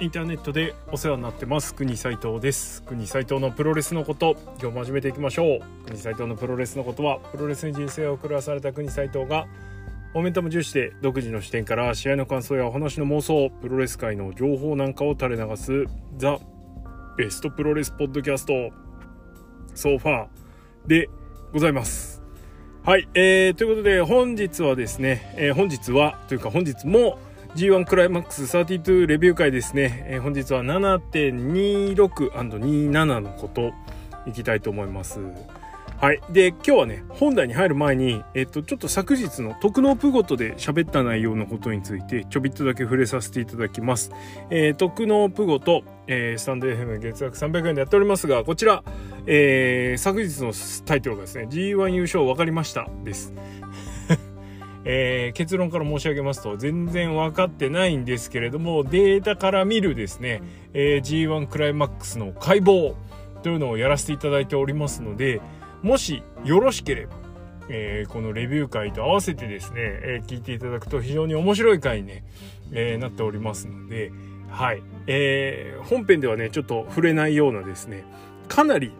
インターネットでお世話になってます。国斉藤です。国斉藤のプロレスのこと今日も始めていきましょう。国斉藤のプロレスのことはプロレスに人生を狂わされた国斉藤がモメンタム重視で独自の視点から試合の感想やお話の妄想プロレス界の情報なんかを垂れ流すザ・ベストプロレスポッドキャストソファーでございます。はい、えー、ということで本日はですね、えー、本日はというか本日も G1 クライマックス32レビュー会ですね、えー、本日は 7.26&27 のこといきたいと思いますはい。で、今日はね、本題に入る前に、えっと、ちょっと昨日の特納プゴトで喋った内容のことについて、ちょびっとだけ触れさせていただきます。えー、特納プゴト、えー、スタンド FM 月額300円でやっておりますが、こちら、えー、昨日のタイトルがですね、G1 優勝分かりましたです。えー、結論から申し上げますと全然分かってないんですけれどもデータから見るですね、えー、G1 クライマックスの解剖というのをやらせていただいておりますのでもしよろしければ、えー、このレビュー会と合わせてですね、え聞いていただくと非常に面白い回に、ね、えなっておりますのではい、え本編ではねちょっと触れないようなですねかなり、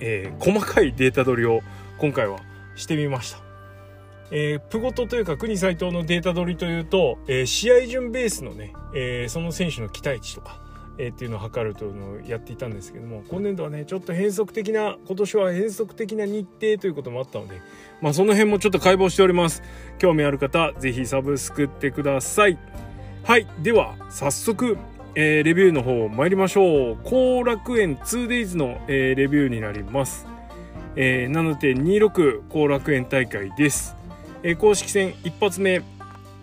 え細かいデータ取りを今回はしてみました。えー、プゴトというか国斎藤のデータ取りというと、えー、試合順ベースのね、えー、その選手の期待値とか、えー、っていうのを測るというのをやっていたんですけども今年度はねちょっと変則的な今年は変則的な日程ということもあったのでまあその辺もちょっと解剖しております。興味ある方是非サブスクってください。はいでは早速えー、レビューの方参りましょう。後楽園 2days の、えー、レビューになります、えー、7.26後楽園大会です。えー、公式戦一発目、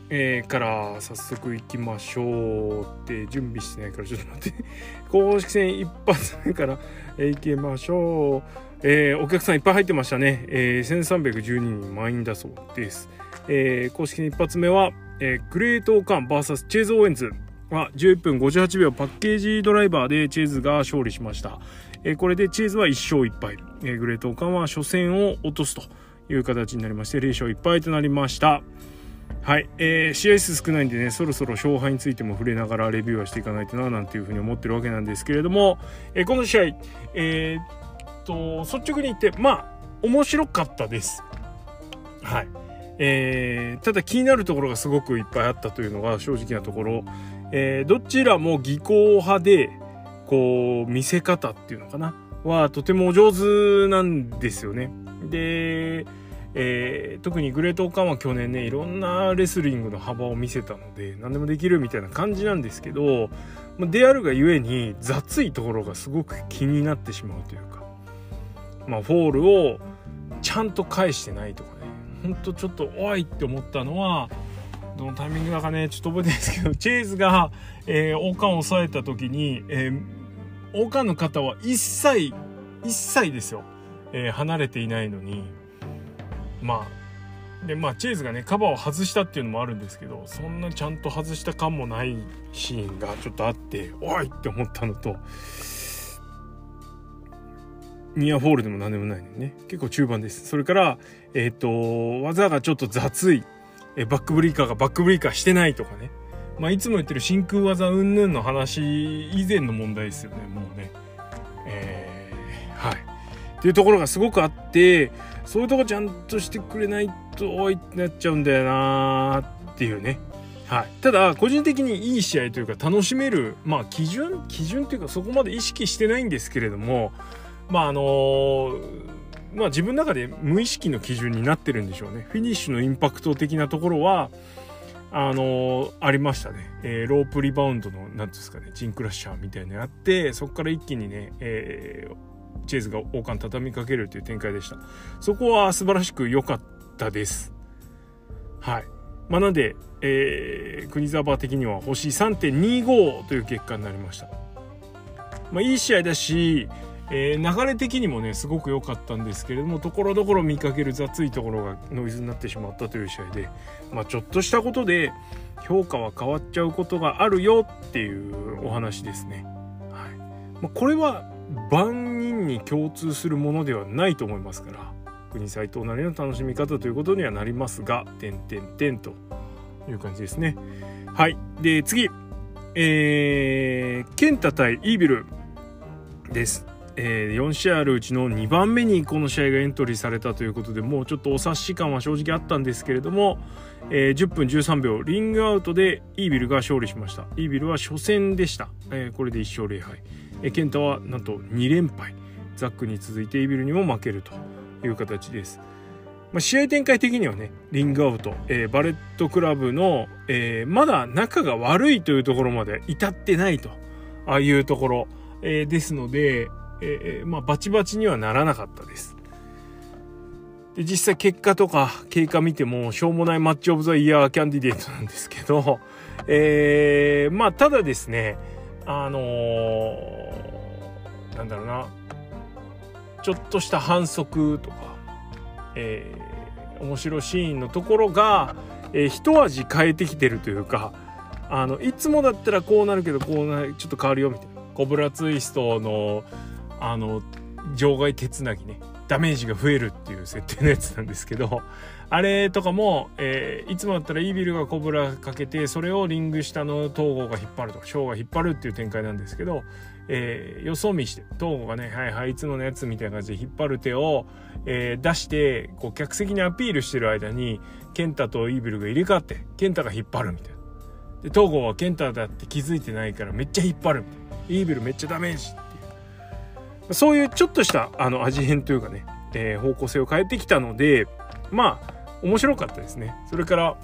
えー、から早速いきましょう。って準備してないからちょっと待って。公式戦一発目から、えー、いきましょう、えー、お客さんいっぱい入ってましたね、えー、1312人満員だそうです、えー、公式戦一発目は、えー、グレートオカン VS チェーズ・オーエンズは11分58秒パッケージドライバーでチェーズが勝利しました、えー、これでチェーズは1勝1敗、えー、グレートオカンは初戦を落とすと。いう形になりまして0勝1敗となりました。はい、えー、試合数少ないんでねそろそろ勝敗についても触れながらレビューはしていかないとななんていうふうに思ってるわけなんですけれども、えー、この試合えー、っと率直に言ってまあ面白かったです。はい。えー、ただ気になるところがすごくいっぱいあったというのが正直なところ、えー、どちらも技巧派でこう見せ方っていうのかな。はとてもお上手なんですよね。で、えー、特にグレートオカンは去年ねいろんなレスリングの幅を見せたので何でもできるみたいな感じなんですけどであるがゆえに雑いところがすごく気になってしまうというか、まあ、フォールをちゃんと返してないとかねほんとちょっとおいって思ったのはどのタイミングだかねちょっと覚えてないですけど チェイズが、えー、王冠を押さえた時に、えー、王冠の方は一切一切ですよ。えー、離れていないのにまあでまあチェイズがねカバーを外したっていうのもあるんですけどそんなちゃんと外した感もないシーンがちょっとあっておいって思ったのとニアフォールでも何でもないのにね。結構中盤です。それからえっ、ー、と技がちょっと雑い。えバックブリーカーがバックブリーカーしてないとかね。まあいつも言ってる真空技云々の話以前の問題ですよねもうね。えー、はい。っていうところがすごくあってそういうとこちゃんとしてくれないとおいってなっちゃうんだよなっていうね。はい、ただ個人的にいい試合というか楽しめる、まあ、基準基準というかそこまで意識してないんですけれどもまああのまあ自分の中で無意識の基準になってるんでしょうね。フィニッシュのインパクト的なところはあのありましたね、えー、ロープリバウンドの何んですかねジンクラッシャーみたいなのやってそこから一気にね、えー、チェイズが王冠畳みかけるという展開でした。そこは素晴らしく良かったです。はい。まあ、なんで、えー、国沢的には星3.25という結果になりました。まあ、いい試合だし、えー、流れ的にもねすごく良かったんですけれどもところどころ見かける雑いところがノイズになってしまったという試合で、まあ、ちょっとしたことで評価は変わっちゃうことがあるよっていうお話ですね。はいまあ、これは万人に共通するものではないと思いますから国斎藤なりの楽しみ方ということにはなりますが点点点という感じですね。はい。で次。えー、ケンタ対イービルです。えー、4試合あるうちの2番目にこの試合がエントリーされたということでもうちょっとお察し感は正直あったんですけれども、えー、10分13秒リングアウトでイービルが勝利しました。イービルは初戦でした、えー、これで1勝0敗、えー、ケンタはなんと2連敗。ザックに続いてイービルにも負けるという形です、まあ、試合展開的にはねリングアウト、えー、バレットクラブの、えー、まだ仲が悪いというところまで至ってないとああいうところ、えー、ですのでえー、まあ、バチバチにはならなかったです。で、実際結果とか経過見ても、しょうもないマッチオブザイヤーキャンディデートなんですけど、えー、まあ、ただですね、あのー、なんだろうな、ちょっとした反則とか、えー、面白シーンのところが、えー、一味変えてきてるというか、あの、いつもだったらこうなるけど、こうなる、ちょっと変わるよみたいな。コブラツイストのあの場外手つなぎねダメージが増えるっていう設定のやつなんですけど あれとかも、えー、いつもだったらイービルがコブラかけてそれをリング下の東郷が引っ張るとかショーが引っ張るっていう展開なんですけど、えー、よそ見して東郷がねはいはいいつものやつみたいな感じで引っ張る手を、えー、出してこう客席にアピールしてる間にケンタとイービルが入れ替わってケンタが引っ張るみたいな。で東郷はケンタだって気づいてないからめっちゃ引っ張るみたいな。イービルめっちゃダメージそういうちょっとしたあの味変というかね、えー、方向性を変えてきたのでまあ面白かったですね。それから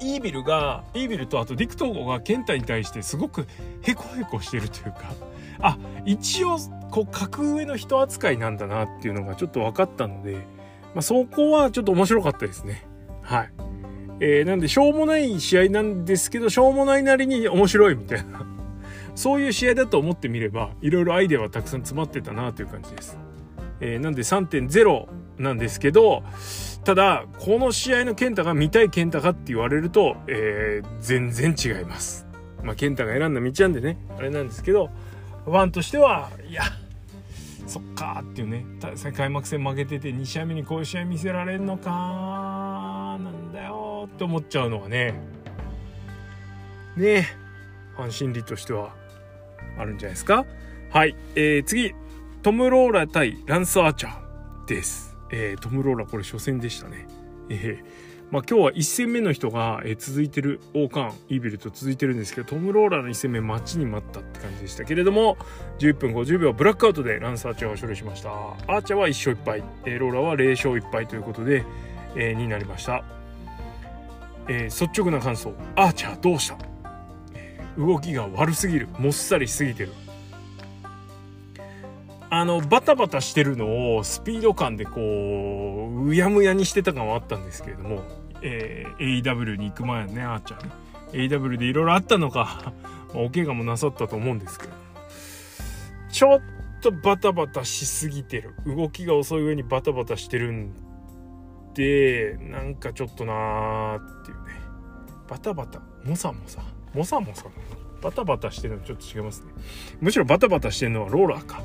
イービルがイービルとあとディック東郷がケンタに対してすごくヘコヘコしてるというかあ一応こう格上の人扱いなんだなっていうのがちょっと分かったので、まあ、そこはちょっと面白かったですね。はい。えー、なんでしょうもない試合なんですけどしょうもないなりに面白いみたいな。そういう試合だと思ってみればいろいろアイデアはたくさん詰まってたなという感じです。えー、なんで3.0なんですけどただこの試合の健太が見たい健太かって言われると、えー、全然違います。まあ健太が選んだ道なんでねあれなんですけどファンとしてはいやそっかっていうね開幕戦負けてて2試合目にこういう試合見せられんのかなんだよって思っちゃうのはねねえファン心理としてはあるんじゃないですか？はい、えー、次。トム・ローラ対ランス・アーチャーです、えー、トム・ローラこれ初戦でしたね。えー、まあ今日は1戦目の人が、えー、続いてる王冠イービルと続いてるんですけどトム・ローラの1戦目待ちに待ったって感じでしたけれども11分50秒ブラックアウトでランス・アーチャーが勝利しました。アーチャーは1勝1敗、えー、ローラは0勝1敗ということで、えー、になりました、えー、率直な感想。アーチャーどうした？動きが悪すぎる。もっさりしすぎてる。あのバタバタしてるのをスピード感でこううやむやにしてた感はあったんですけれども、えー、AW に行く前ねあーちゃんね。AW でいろいろあったのか お怪我もなさったと思うんですけどちょっとバタバタしすぎてる。動きが遅い上にバタバタしてるんでなんかちょっとなーっていうね。バタバタもさもさ。モサモサバタバタしてるのちょっと違いますね。むしろバタバタしてるのはローラーか。はい。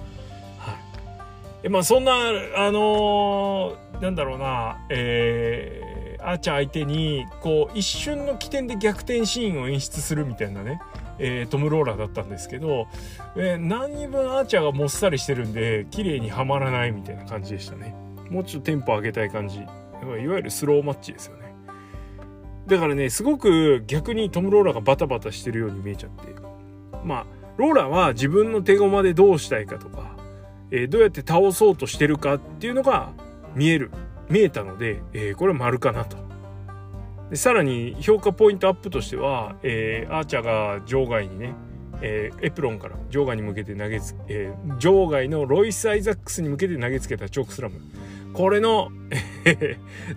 えまあそんなあのー、なんだろうなえー、アーチャー相手にこう一瞬の起点で逆転シーンを演出するみたいなねえー、トム・ローラーだったんですけど、えー、何分アーチャーがもっさりしてるんで綺麗にはまらないみたいな感じでしたね。もうちょっとテンポ上げたい感じ。いわゆるスローマッチですよね。だからねすごく逆にトム・ローラーがバタバタしてるように見えちゃって。まあローラーは自分の手駒でどうしたいかとか、えー、どうやって倒そうとしてるかっていうのが見える見えたので、えー、これは丸かなと。でさらに評価ポイントアップとしては、えー、アーチャーが場外にね、えー、エプロンから場外に向けて投げつ、えー、場外のロイス・アイザックスに向けて投げつけたチョークスラム。これの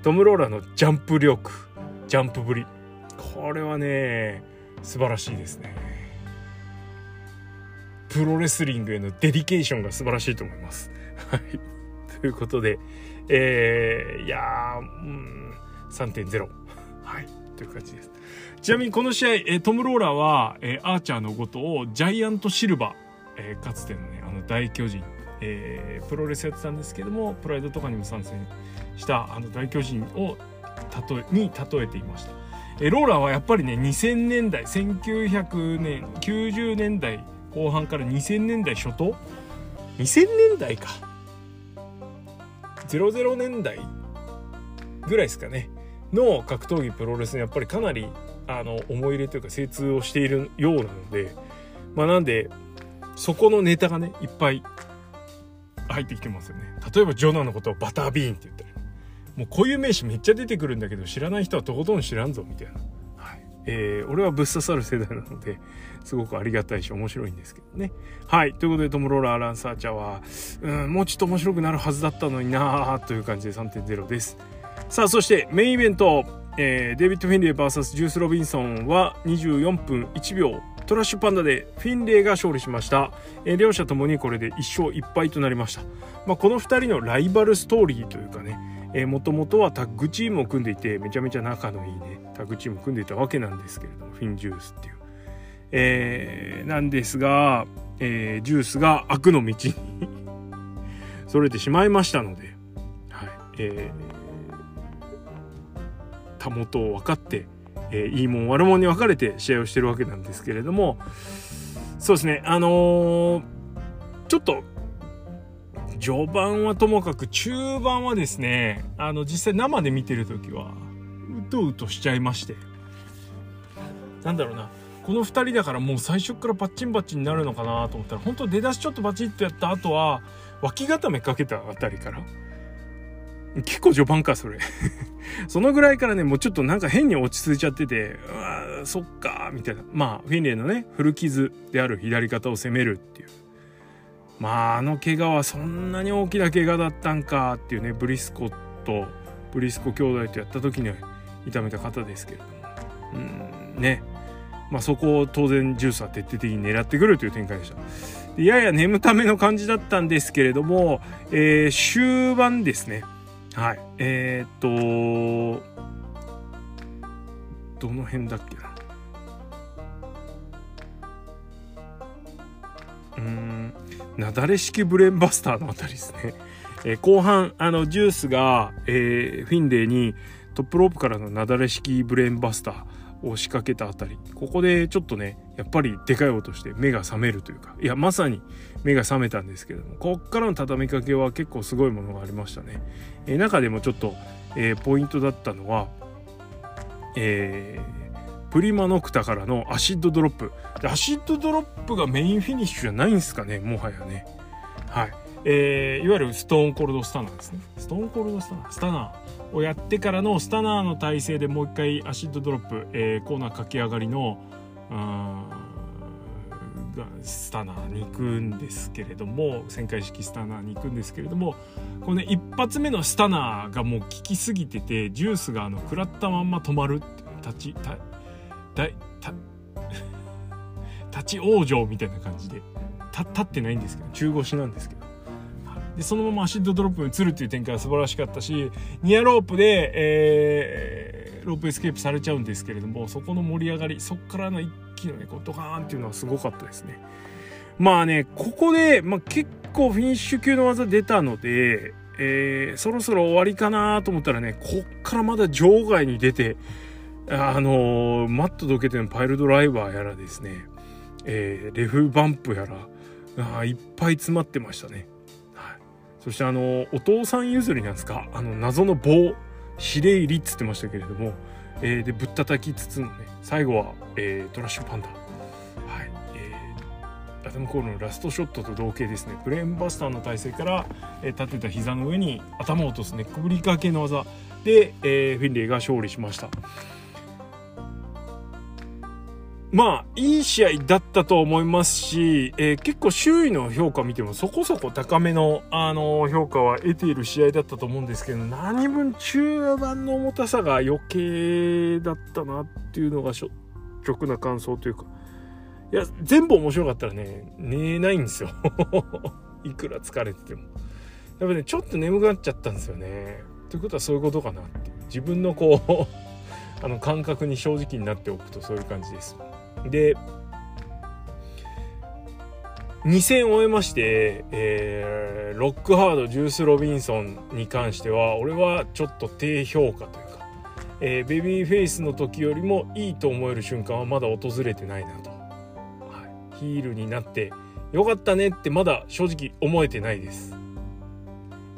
トム・ローラーのジャンプ力。ジャンプぶり。これはね素晴らしいですね。プロレスリングへの dedication が素晴らしいと思います。はい。ということでえー、いやー、うん、3.0はい。という感じです。ちなみにこの試合、えトム・ローラーは、えアーチャーのことをジャイアントシルバー、えかつてのねあの大巨人、えー、プロレスやってたんですけどもプライドとかにも参戦したあの大巨人を例えに例えていました、えローラーはやっぱりね2000年代1900年90年代後半から2000年代初頭？2000年代か。00年代ぐらいですかね。の格闘技プロレスにやっぱりかなりあの思い入れというか精通をしているようなので。まあなんでそこのネタがねいっぱい入ってきてますよね。例えばジョナのことをバタービーンって言ったりもう固有名詞めっちゃ出てくるんだけど知らない人はとことん知らんぞみたいな、はい。えー、俺はぶっ刺さる世代なのですごくありがたいし面白いんですけどね。はい。ということでトム・ローラー・ランサーチャーはうんもうちょっと面白くなるはずだったのになーという感じで3.0です。さあそしてメインイベント、えー、デビッド・フィンレイ VS ジュース・ロビンソンは24分1秒トラッシュパンダでフィンレイが勝利しました、えー、両者ともにこれで1勝1敗となりました、まあ、この2人のライバルストーリーというかねもともとはタッグチームを組んでいてめちゃめちゃ仲のいいねタッグチームを組んでいたわけなんですけれどもフィンジュースっていう、えー、なんですが、えー、ジュースが悪の道に それてしまいましたので、はいえー、たもとを分かってえー、いいもん悪もんに分かれて試合をしてるわけなんですけれどもそうですねあのー、ちょっと序盤はともかく中盤はですねあの実際生で見てる時はうとうとしちゃいまして。なんだろうな。この2人だからもう最初からバッチンバッチンになるのかなと思ったら本当出だしちょっとバチッとやった後は脇固めかけたあたりから結構序盤かそれ。そのぐらいからねもうちょっとなんか変に落ち着いちゃっててうわそっかみたいな。まあフィンレイのね古傷である左肩を攻めるっていう。まああの怪我はそんなに大きな怪我だったんかっていうねブリスコとブリスコ兄弟とやった時に痛めた方ですけれどもうんねまあそこを当然ジュースは徹底的に狙ってくるという展開でした。やや眠ための感じだったんですけれども、えー、終盤ですねはい。えー、っと、どの辺だっけな。うん、なだれ式ブレーンバスターのあたりですね。えー、後半、あの、ジュースが、えー、フィンレイにトップロープからのなだれ式ブレーンバスター、を仕掛けたあたり。ここでちょっとねやっぱりでかい音して目が覚めるというか。いやまさに目が覚めたんですけども。こっからの畳みかけは結構すごいものがありましたね、えー、中でもちょっと、えー、ポイントだったのはえー、プリマノクタからのアシッドドロップ。アシッドドロップがメインフィニッシュじゃないんですかねもはやね。はい。えー、いわゆるストーンコールドスタナーですね。ストーンコールドスタナー。スタナーをやってからのスタナーの体勢でもう一回アシッドドロップ、えー、コーナー駆け上がりのスタナーに行くんですけれども旋回式スタナーに行くんですけれどもこのね一発目のスタナーがもう効きすぎててジュースがあの食らったまんま止まる立ちたたた 立ち往生みたいな感じで。立ってないんですけど。中腰なんですけど。でそのままアシッドドロップに移るっていう展開は素晴らしかったしニアロープで、えー、ロープエスケープされちゃうんですけれどもそこの盛り上がりそこからの一気のねこうドカーンっていうのはすごかったですね。まあねここで、まあ、結構フィニッシュ級の技出たので、えー、そろそろ終わりかなと思ったらねこっからまだ場外に出てあの、マットどけてのパイルドライバーやらですね、えー、レフバンプやらあいっぱい詰まってましたね。はい。そしてあのお父さん譲りなんですかあの謎の棒司令入りっつってましたけれども、えー、でぶったたきつつのね最後は、えー、トラッシュパンダ。はい、えー、アダム・コールのラストショットと同型ですね。ブレーンバスターの体勢から、えー、立てた膝の上に頭を落とすネックブリーカー系の技で、えー、フィンレイが勝利しました。まあ、いい試合だったと思いますし、えー、結構周囲の評価見てもそこそこ高めの、あのー、評価は得ている試合だったと思うんですけど、何分中盤の重たさが余計だったなっていうのが率直な感想というか、いや、全部面白かったらね、寝ないんですよ。いくら疲れてても。やっぱね、ちょっと眠くなっちゃったんですよね。ということはそういうことかなって。自分のこう あの感覚に正直になっておくとそういう感じです。で、2戦終えまして、えー、ロックハード、ジュース・ロビンソンに関しては、俺はちょっと低評価というか、えー、ベビーフェイスの時よりもいいと思える瞬間はまだ訪れてないなと、はい、ヒールになってよかったねってまだ正直思えてないです、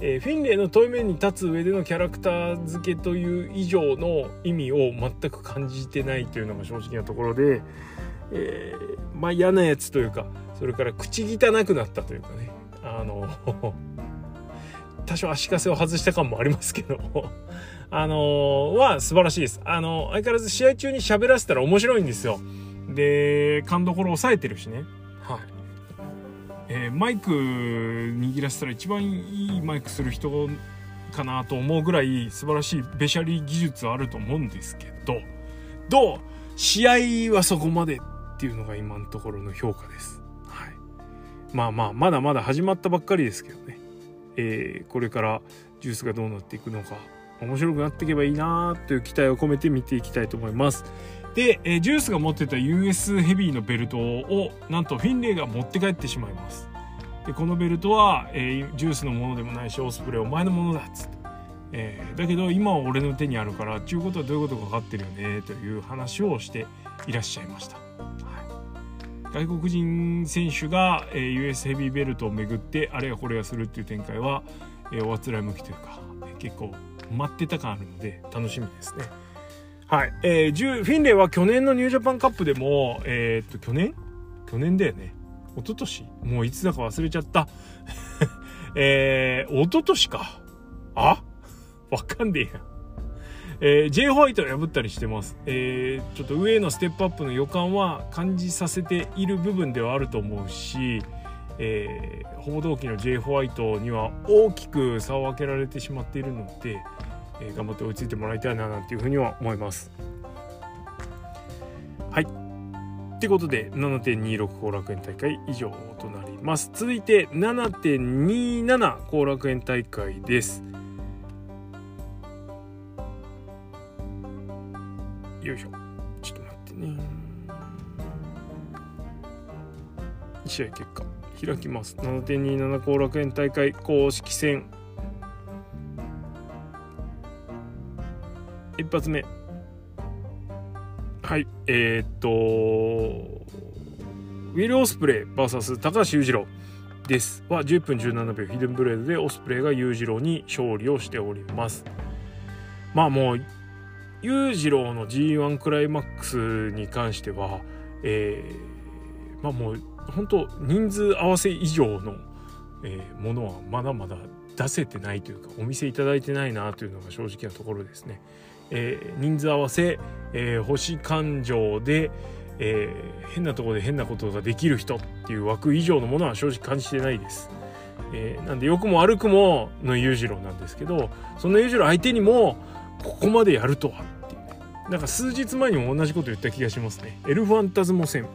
えー、フィンレイの対面に立つ上でのキャラクター付けという以上の意味を全く感じてないというのが正直なところで、えー、まあ嫌なやつというかそれから口汚くなったというかねあの 多少足かせを外した感もありますけど あのー、は素晴らしいです。あのー、相変わらず試合中に喋らせたら面白いんですよ。で、勘どころ抑えてるしね。はい。えー、マイク握らせたら一番いいマイクする人かなと思うぐらい素晴らしいべしゃり技術あると思うんですけど、どう？試合はそこまでっていうのが今のところの評価です。はい。まあまあ、まだまだ始まったばっかりですけどね。えー、これからジュースがどうなっていくのか面白くなっていけばいいなという期待を込めて見ていきたいと思います。で、えー、ジュースが持ってた US ヘビーのベルトをなんとフィンレイが持って帰ってしまいます。でこのベルトは、えー、ジュースのものでもないしオスプレイお前のものだっつって、えー、だけど今は俺の手にあるからちゅうことはどういうことか分かってるよねという話をしていらっしゃいました。外国人選手が、えー、US ヘビーベルトをめぐってあれやこれやするっていう展開は、えー、おあつらい向きというか、えー、結構待ってた感あるので楽しみですね。はい。えー、フィンレイは去年のニュージャパンカップでも、えー、っと、去年？去年だよね。一昨年？もういつだか忘れちゃった。えー、一昨年か。あ？わかんねえや。えー、J ホワイトを破ったりしてます。えー、ちょっと上のステップアップの予感は感じさせている部分ではあると思うし、えー、報道機の J ホワイトには大きく差を分けられてしまっているので、えー、頑張って追いついてもらいたいななんていうふうには思います。はい。ってことで7.26後楽園大会以上となります。続いて7.27後楽園大会です。よいしょ。ちょっと待ってね。試合結果。開きます。7.27後楽園大会公式戦。一発目。はい。えー、っとウィル・オスプレイ VS 高橋裕次郎。です。は10分17秒。ヒデンブレードでオスプレイが裕次郎に勝利をしております。まあもう裕次郎の G1 クライマックスに関してはえー、まあもう本当人数合わせ以上の、えー、ものはまだまだ出せてないというかお見せいただいてないなというのが正直なところですね。えー、人数合わせ、えー、星感情で、えー、変なところで変なことができる人っていう枠以上のものは正直感じてないです。えー、なんで良くも悪くもの裕次郎なんですけどその裕次郎相手にもここまでやるとはっていうね。なんか数日前にも同じこと言った気がしますね。エルファンタズモ戦。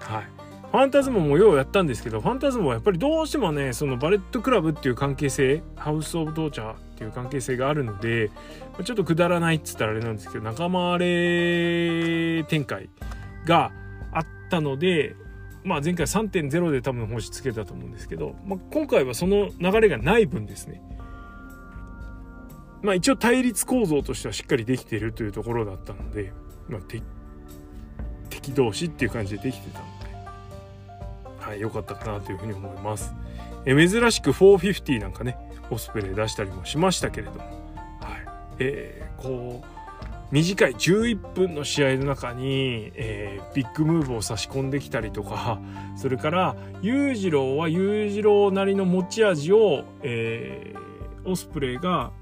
はい。ファンタズモもようやったんですけどファンタズモはやっぱりどうしてもねそのバレットクラブっていう関係性ハウス・オブ・トーチャーっていう関係性があるのでちょっとくだらないっつったらあれなんですけど仲間割れ展開があったのでまあ前回3.0で多分星つけたと思うんですけど、まあ、今回はその流れがない分ですね。まあ一応対立構造としてはしっかりできているというところだったので、まあ、敵同士っていう感じでできてたのはい、良かったかなというふうに思います。え珍しく450なんかねオスプレイ出したりもしましたけれども、はいえー、こう短い11分の試合の中に、えー、ビッグムーブを差し込んできたりとかそれから裕次郎は裕次郎なりの持ち味を、えー、オスプレイが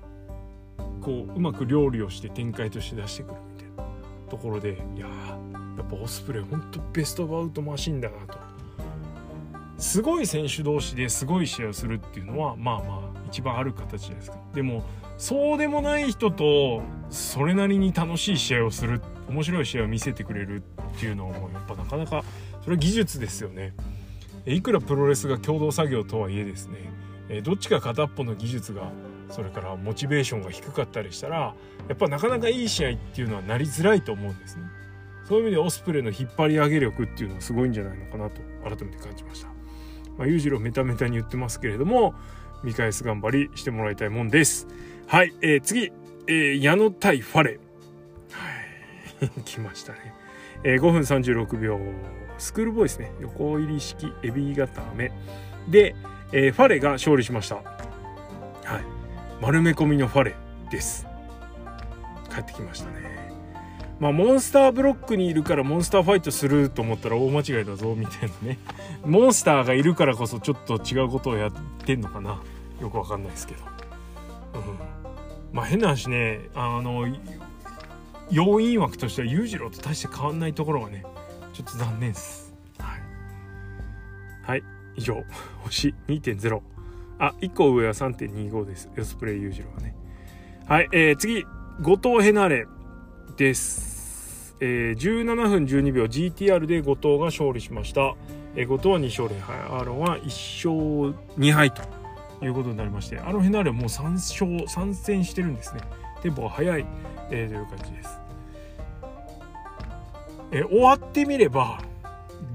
こううまく料理をして展開として出してくるみたいなところでいややっぱオスプレイほんとベストバウトマシンだなと。すごい選手同士ですごい試合をするっていうのはまあまあ一番ある形じゃないですか。でもそうでもない人とそれなりに楽しい試合をする面白い試合を見せてくれるっていうのはもうやっぱなかなかそれは技術ですよね。いくらプロレスが共同作業とはいえですねどっちか片っぽの技術がそれからモチベーションが低かったりしたらやっぱなかなかいい試合っていうのはなりづらいと思うんですね。そういう意味でオスプレイの引っ張り上げ力っていうのはすごいんじゃないのかなと改めて感じました。まあ、裕次郎メタメタに言ってますけれども見返す頑張りしてもらいたいもんです。はい、えー、次、えー、矢野対ファレ。はい 来ましたね、えー、5分36秒。スクールボーイですね。横入り式エビ固め。で、えー、ファレが勝利しました。はい。丸め込みのファレです。帰ってきましたね。まあモンスターブロックにいるからモンスターファイトすると思ったら大間違いだぞみたいなね。モンスターがいるからこそちょっと違うことをやってんのかな。よくわかんないですけど、うん、まあ変な話ねあの要因枠としては裕次郎と大して変わんないところがねちょっと残念です。はい、はい、以上。星2.0あ1個上は3.25です。ヨスプレイ裕次郎はね。はい、えー、次。後藤ヘナレです、えー、17分12秒。GTR で後藤が勝利しました、えー、後藤は2勝0敗。アーロンは1勝2敗ということになりましてアロンヘナレはもう3勝3戦してるんですね。テンポが速い、えー、という感じです。え終わってみれば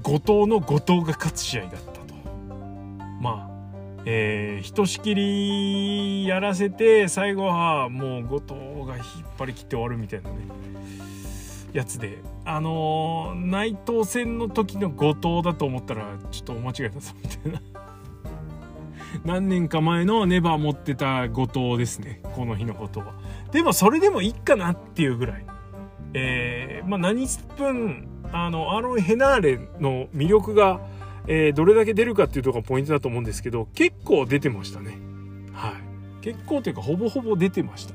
後藤の後藤が勝つ試合だったと。まあえー、ひとしきりやらせて最後はもう後藤が引っ張り切って終わるみたいなねやつで。あのー、内藤戦の時の後藤だと思ったらちょっとお間違いだぞみたいな。何年か前のネバー持ってた後藤ですね。この日のことは。でもそれでもいいかなっていうぐらい。えー、まあ、何分あのアロン・ヘナーレの魅力が、えー、どれだけ出るかっていうとこがポイントだと思うんですけど結構出てましたね。はい。結構というかほぼほぼ出てました、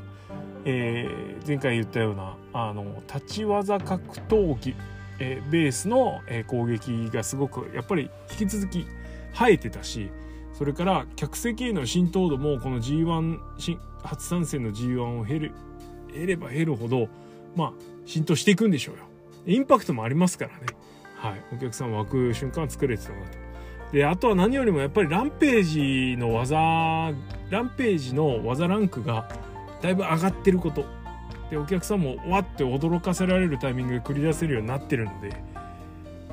えー、前回言ったようなあの立ち技格闘技、えベースの、え攻撃がすごくやっぱり引き続き生えてたしそれから客席への浸透度もこの G1 初参戦の G1 を経る経れば減るほどまあ浸透していくんでしょうよ。インパクトもありますからね。はい。お客さん湧く瞬間作れてたなと。であとは何よりもやっぱりランページの技ランページの技ランクがだいぶ上がってること。でお客さんもわって驚かせられるタイミングで繰り出せるようになってるので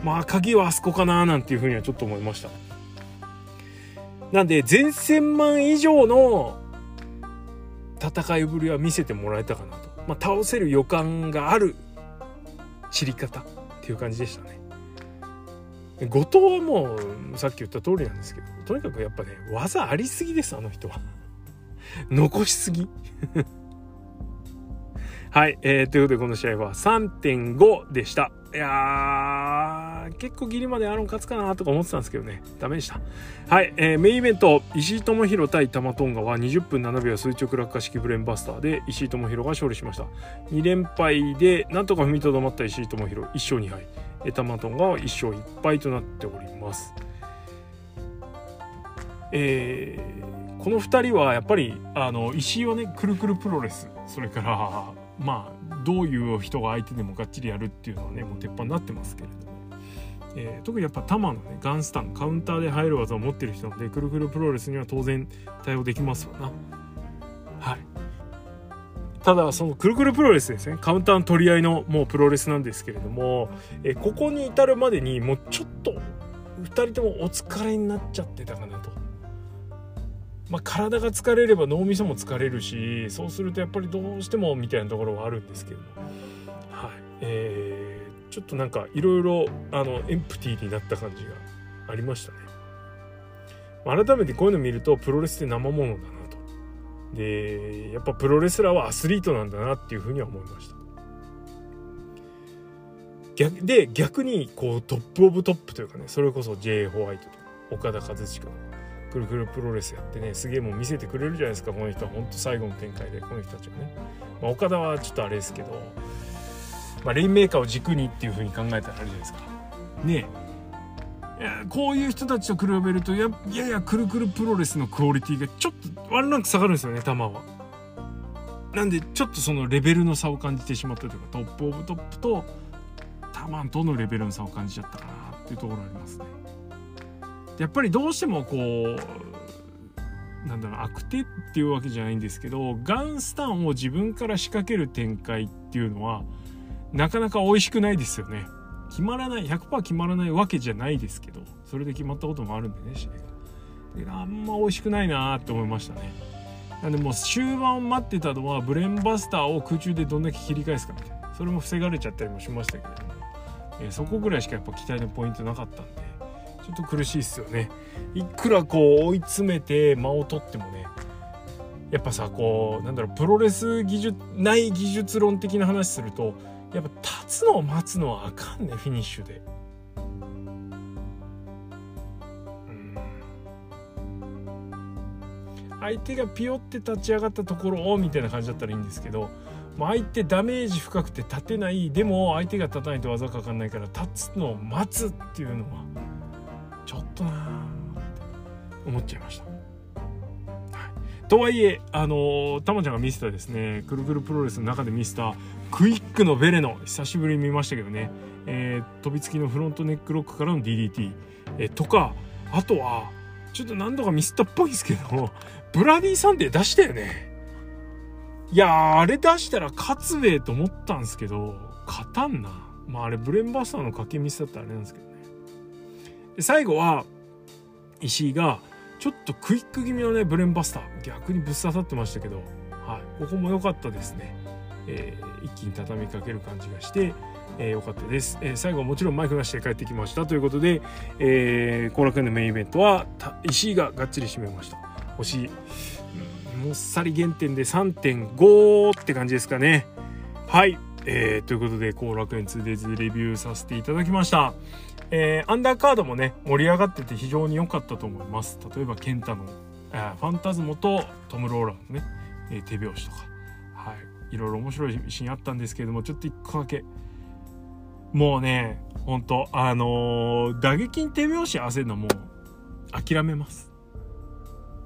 まあ鍵はあそこかななんていうふうにはちょっと思いました。なんで前線万以上の戦いぶりは見せてもらえたかなと。まあ、倒せる予感がある散り方っていう感じでしたね。後藤はもうさっき言った通りなんですけどとにかくやっぱね技ありすぎですあの人は。残しすぎ。はい、えー、ということでこの試合は3.5でした。いや結構ギリまでアロン勝つかなとか思ってたんですけどね。ダメでした。はい、えー、メインイベント石井智弘対玉トンガは20分7秒垂直落下式ブレンバスターで石井智弘が勝利しました。2連敗でなんとか踏みとどまった石井智弘。1勝2敗。玉トンガは1勝1敗となっております。えー、この2人はやっぱりあの石井はねくるくるプロレスそれからまあどういう人が相手でもがっちりやるっていうのはねもう鉄板になってますけれども、えー、特にやっぱ玉のねガンスタンカウンターで入る技を持ってる人なんでくるくるプロレスには当然対応できますわな。はいただそのくるくるプロレスですねカウンターの取り合いのもうプロレスなんですけれども、え、ここに至るまでにもうちょっと2人ともお疲れになっちゃってたかなとまあ、体が疲れれば脳みそも疲れるしそうするとやっぱりどうしてもみたいなところはあるんですけども、はいえー、ちょっとなんかいろいろ empty になった感じがありましたね。改めてこういうの見るとプロレスって生ものだな。でやっぱプロレスラーはアスリートなんだなっていうふうには思いました。逆で逆にこう top of top というかねそれこそ J. ホワイトとかオカダ・カズチカのくるくるプロレスやってねすげえもう見せてくれるじゃないですかこの人は本当最後の展開でこの人たちはね、まあ、岡田はちょっとあれですけど、まあ、レインメーカーを軸にっていう風に考えたらあれじゃないですかねえこういう人たちと比べるとやややくるくるプロレスのクオリティがちょっとワンランク下がるんですよねタマは。なんでちょっとそのレベルの差を感じてしまったというか top of top とタマとのレベルの差を感じちゃったかなっていうところありますね。やっぱりどうしてもこうなんだろう悪手っていうわけじゃないんですけどガンスタンを自分から仕掛ける展開っていうのはなかなか美味しくないですよね決まらない100%決まらないわけじゃないですけどそれで決まったこともあるんでね試合がであんま美味しくないなって思いましたね。なんでもう終盤を待ってたのはブレンバスターを空中でどんだけ切り返すかみたいな。それも防がれちゃったりもしましたけども、えー、そこぐらいしかやっぱ期待のポイントなかったんでちょっと苦しいっすよね。いくらこう追い詰めて間を取ってもねやっぱさこうなんだろうプロレス技術ない技術論的な話するとやっぱ立つのを待つのはあかんねフィニッシュで。相手がピヨって立ち上がったところをみたいな感じだったらいいんですけど相手ダメージ深くて立てないでも相手が立たないと技かかんないから立つのを待つっていうのはちょっとなーって思っちゃいました。とはいえ、あの、たまちゃんが見せたですね、くるくるプロレスの中で見せた、クイックのベレノ、久しぶりに見ましたけどね、えー、飛びつきのフロントネックロックからの DDT、えー、とか、あとは、ちょっと何度かミスったっぽいんですけど、ブラディサンデー出したよね。いや、あれ出したら勝つべえと思ったんですけど、勝たんな。まああれブレンバスターの掛けミスだったらあれなんですけどね。で最後は、石井が、ちょっとクイック気味のね、ブレンバスター、逆にぶっ刺さってましたけど、はい、ここも良かったですね。えー、一気に畳みかける感じがして、えー、よかったです、えー、最後はもちろんマイクなしで帰ってきました。ということで後、えー、楽園のメインイベントは石井ががっちり締めました。星もっさり減点で3.5って感じですかね。はい、えー、ということで後楽園 2days レビューさせていただきました。えー、アンダーカードもね盛り上がってて非常に良かったと思います。例えばケンタの、ファンタズモとトム・ローラーのね、えー、手拍子とか。はい。いろいろ面白いシーンあったんですけれどもちょっと一個だけ。もうねほんとあのー、打撃に手拍子合わせるのも諦めます。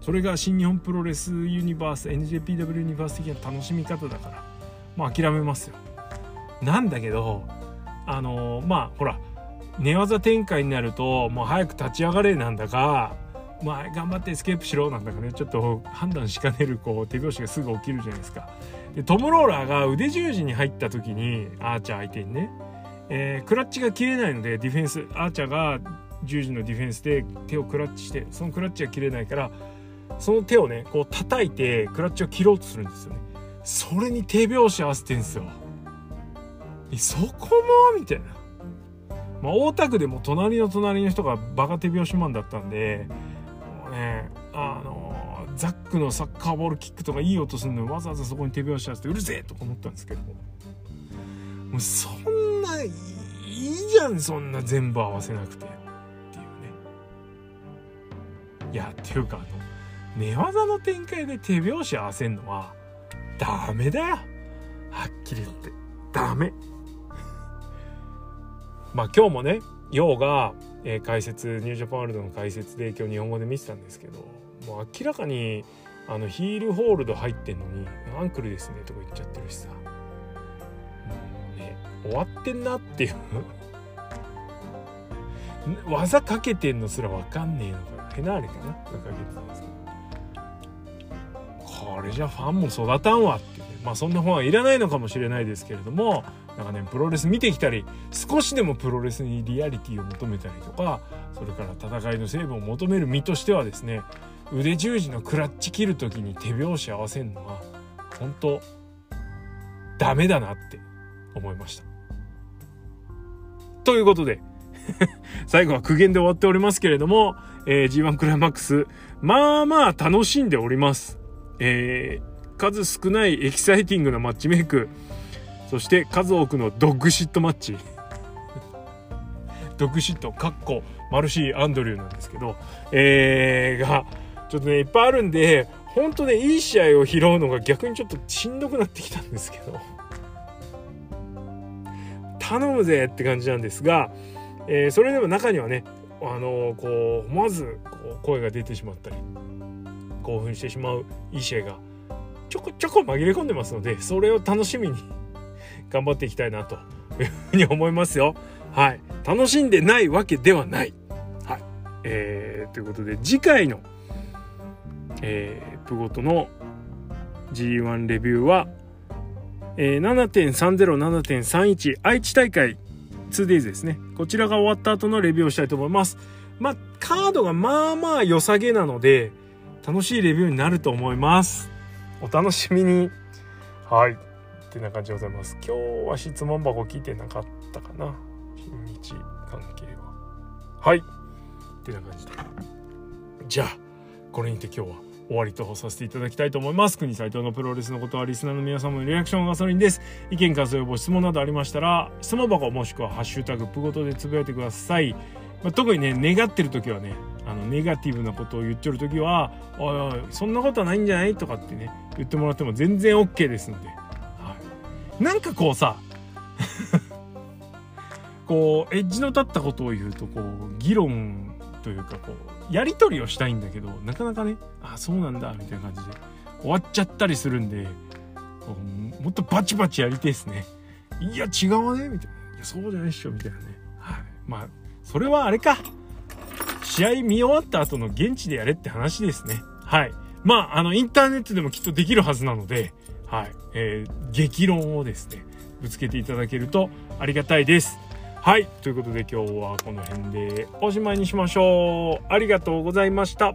それが新日本プロレスユニバース NJPW ユニバース的な楽しみ方だからもう諦めますよ。なんだけどあのー、まあほら寝技展開になるともう早く立ち上がれなんだかまあ頑張ってエスケープしろなんだかねちょっと判断しかねるこう手拍子がすぐ起きるじゃないですか。でトム・ローラーが腕十字に入った時にアーチャー相手にね、えー、クラッチが切れないのでディフェンスアーチャーが十字のディフェンスで手をクラッチしてそのクラッチが切れないからその手をねこう叩いてクラッチを切ろうとするんですよね。それに手拍子合わせてんすよ。そこもみたいな。まあ、大田区でも隣の隣の人がバカ手拍子マンだったんでもうねあのザックのサッカーボールキックとかいい音するのにわざわざそこに手拍子合わせてうるせえとか思ったんですけども。うそんないいじゃんそんな全部合わせなくて。っていうね。いやっていうかあの寝技の展開で手拍子合わせんのはダメだよ。はっきり言って。ダメ。まあ今日もね陽が、えー、解説ニュージャパンワールドの解説で今日日本語で見てたんですけどもう明らかにあのヒールホールド入ってんのに「アンクルですね」とか言っちゃってるしさ。もうね終わってんなっていう。技かけてんのすら分かんねえのかヘナーレかな。がかけてたん。ですけどこれじゃファンも育たんわってね。まあそんな本はいらないのかもしれないですけれども長年プロレス見てきたり少しでもプロレスにリアリティを求めたりとかそれから戦いの成分を求める身としてはですね腕十字のクラッチ切る時に手拍子合わせるのは本当ダメだなって思いました。ということで 最後は苦言で終わっておりますけれども、えー、G1 クライマックスまあまあ楽しんでおります。えー、数少ないエキサイティングなマッチメイクそして数多くの dogshit match dogshit かっこマルシー・アンドリューなんですけど、えー、がちょっとねいっぱいあるんで本当ねいい試合を拾うのが逆にちょっとしんどくなってきたんですけど頼むぜって感じなんですが、えー、それでも中にはねあのー、こう思わずこう声が出てしまったり興奮してしまういい試合がちょこちょこ紛れ込んでますのでそれを楽しみに頑張っていきたいなというふうに思いますよ。はい。楽しんでないわけではない。はい。えー、ということで次回の、えー、プゴトの G1 レビューは、えー、7.30、7.31愛知大会 2days ですね。こちらが終わった後のレビューをしたいと思います。まあ、カードがまあまあ良さげなので、楽しいレビューになると思います。お楽しみに。はい。ってな感じでございます今日は質問箱聞いてなかったかな日にち関係ははいってな感じでじゃあこれにて今日は終わりとさせていただきたいと思います。国斉藤のプロレスのことはリスナーの皆様のリアクションガソリンです。意見感想要望質問などありましたら質問箱もしくは「ハッシュタグプごと」でつぶやいてください、まあ、特にね願ってる時はねあのネガティブなことを言ってる時は「おいおいそんなことはないんじゃない?」とかってね言ってもらっても全然 OK ですので、はい、なんかこうさ こうエッジの立ったことを言うとこう議論というかこうやり取りをしたいんだけどなかなかねあそうなんだみたいな感じで終わっちゃったりするんでもっとバチバチやりてえですね。いや違うねみたいな。いやそうじゃないっしょみたいなね。はい。まあそれはあれか。試合見終わった後の現地でやれって話ですね。はい。まああのインターネットでもきっとできるはずなのではい、えー、激論をですねぶつけていただけるとありがたいです。はい。ということで今日はこの辺でおしまいにしましょう。ありがとうございました。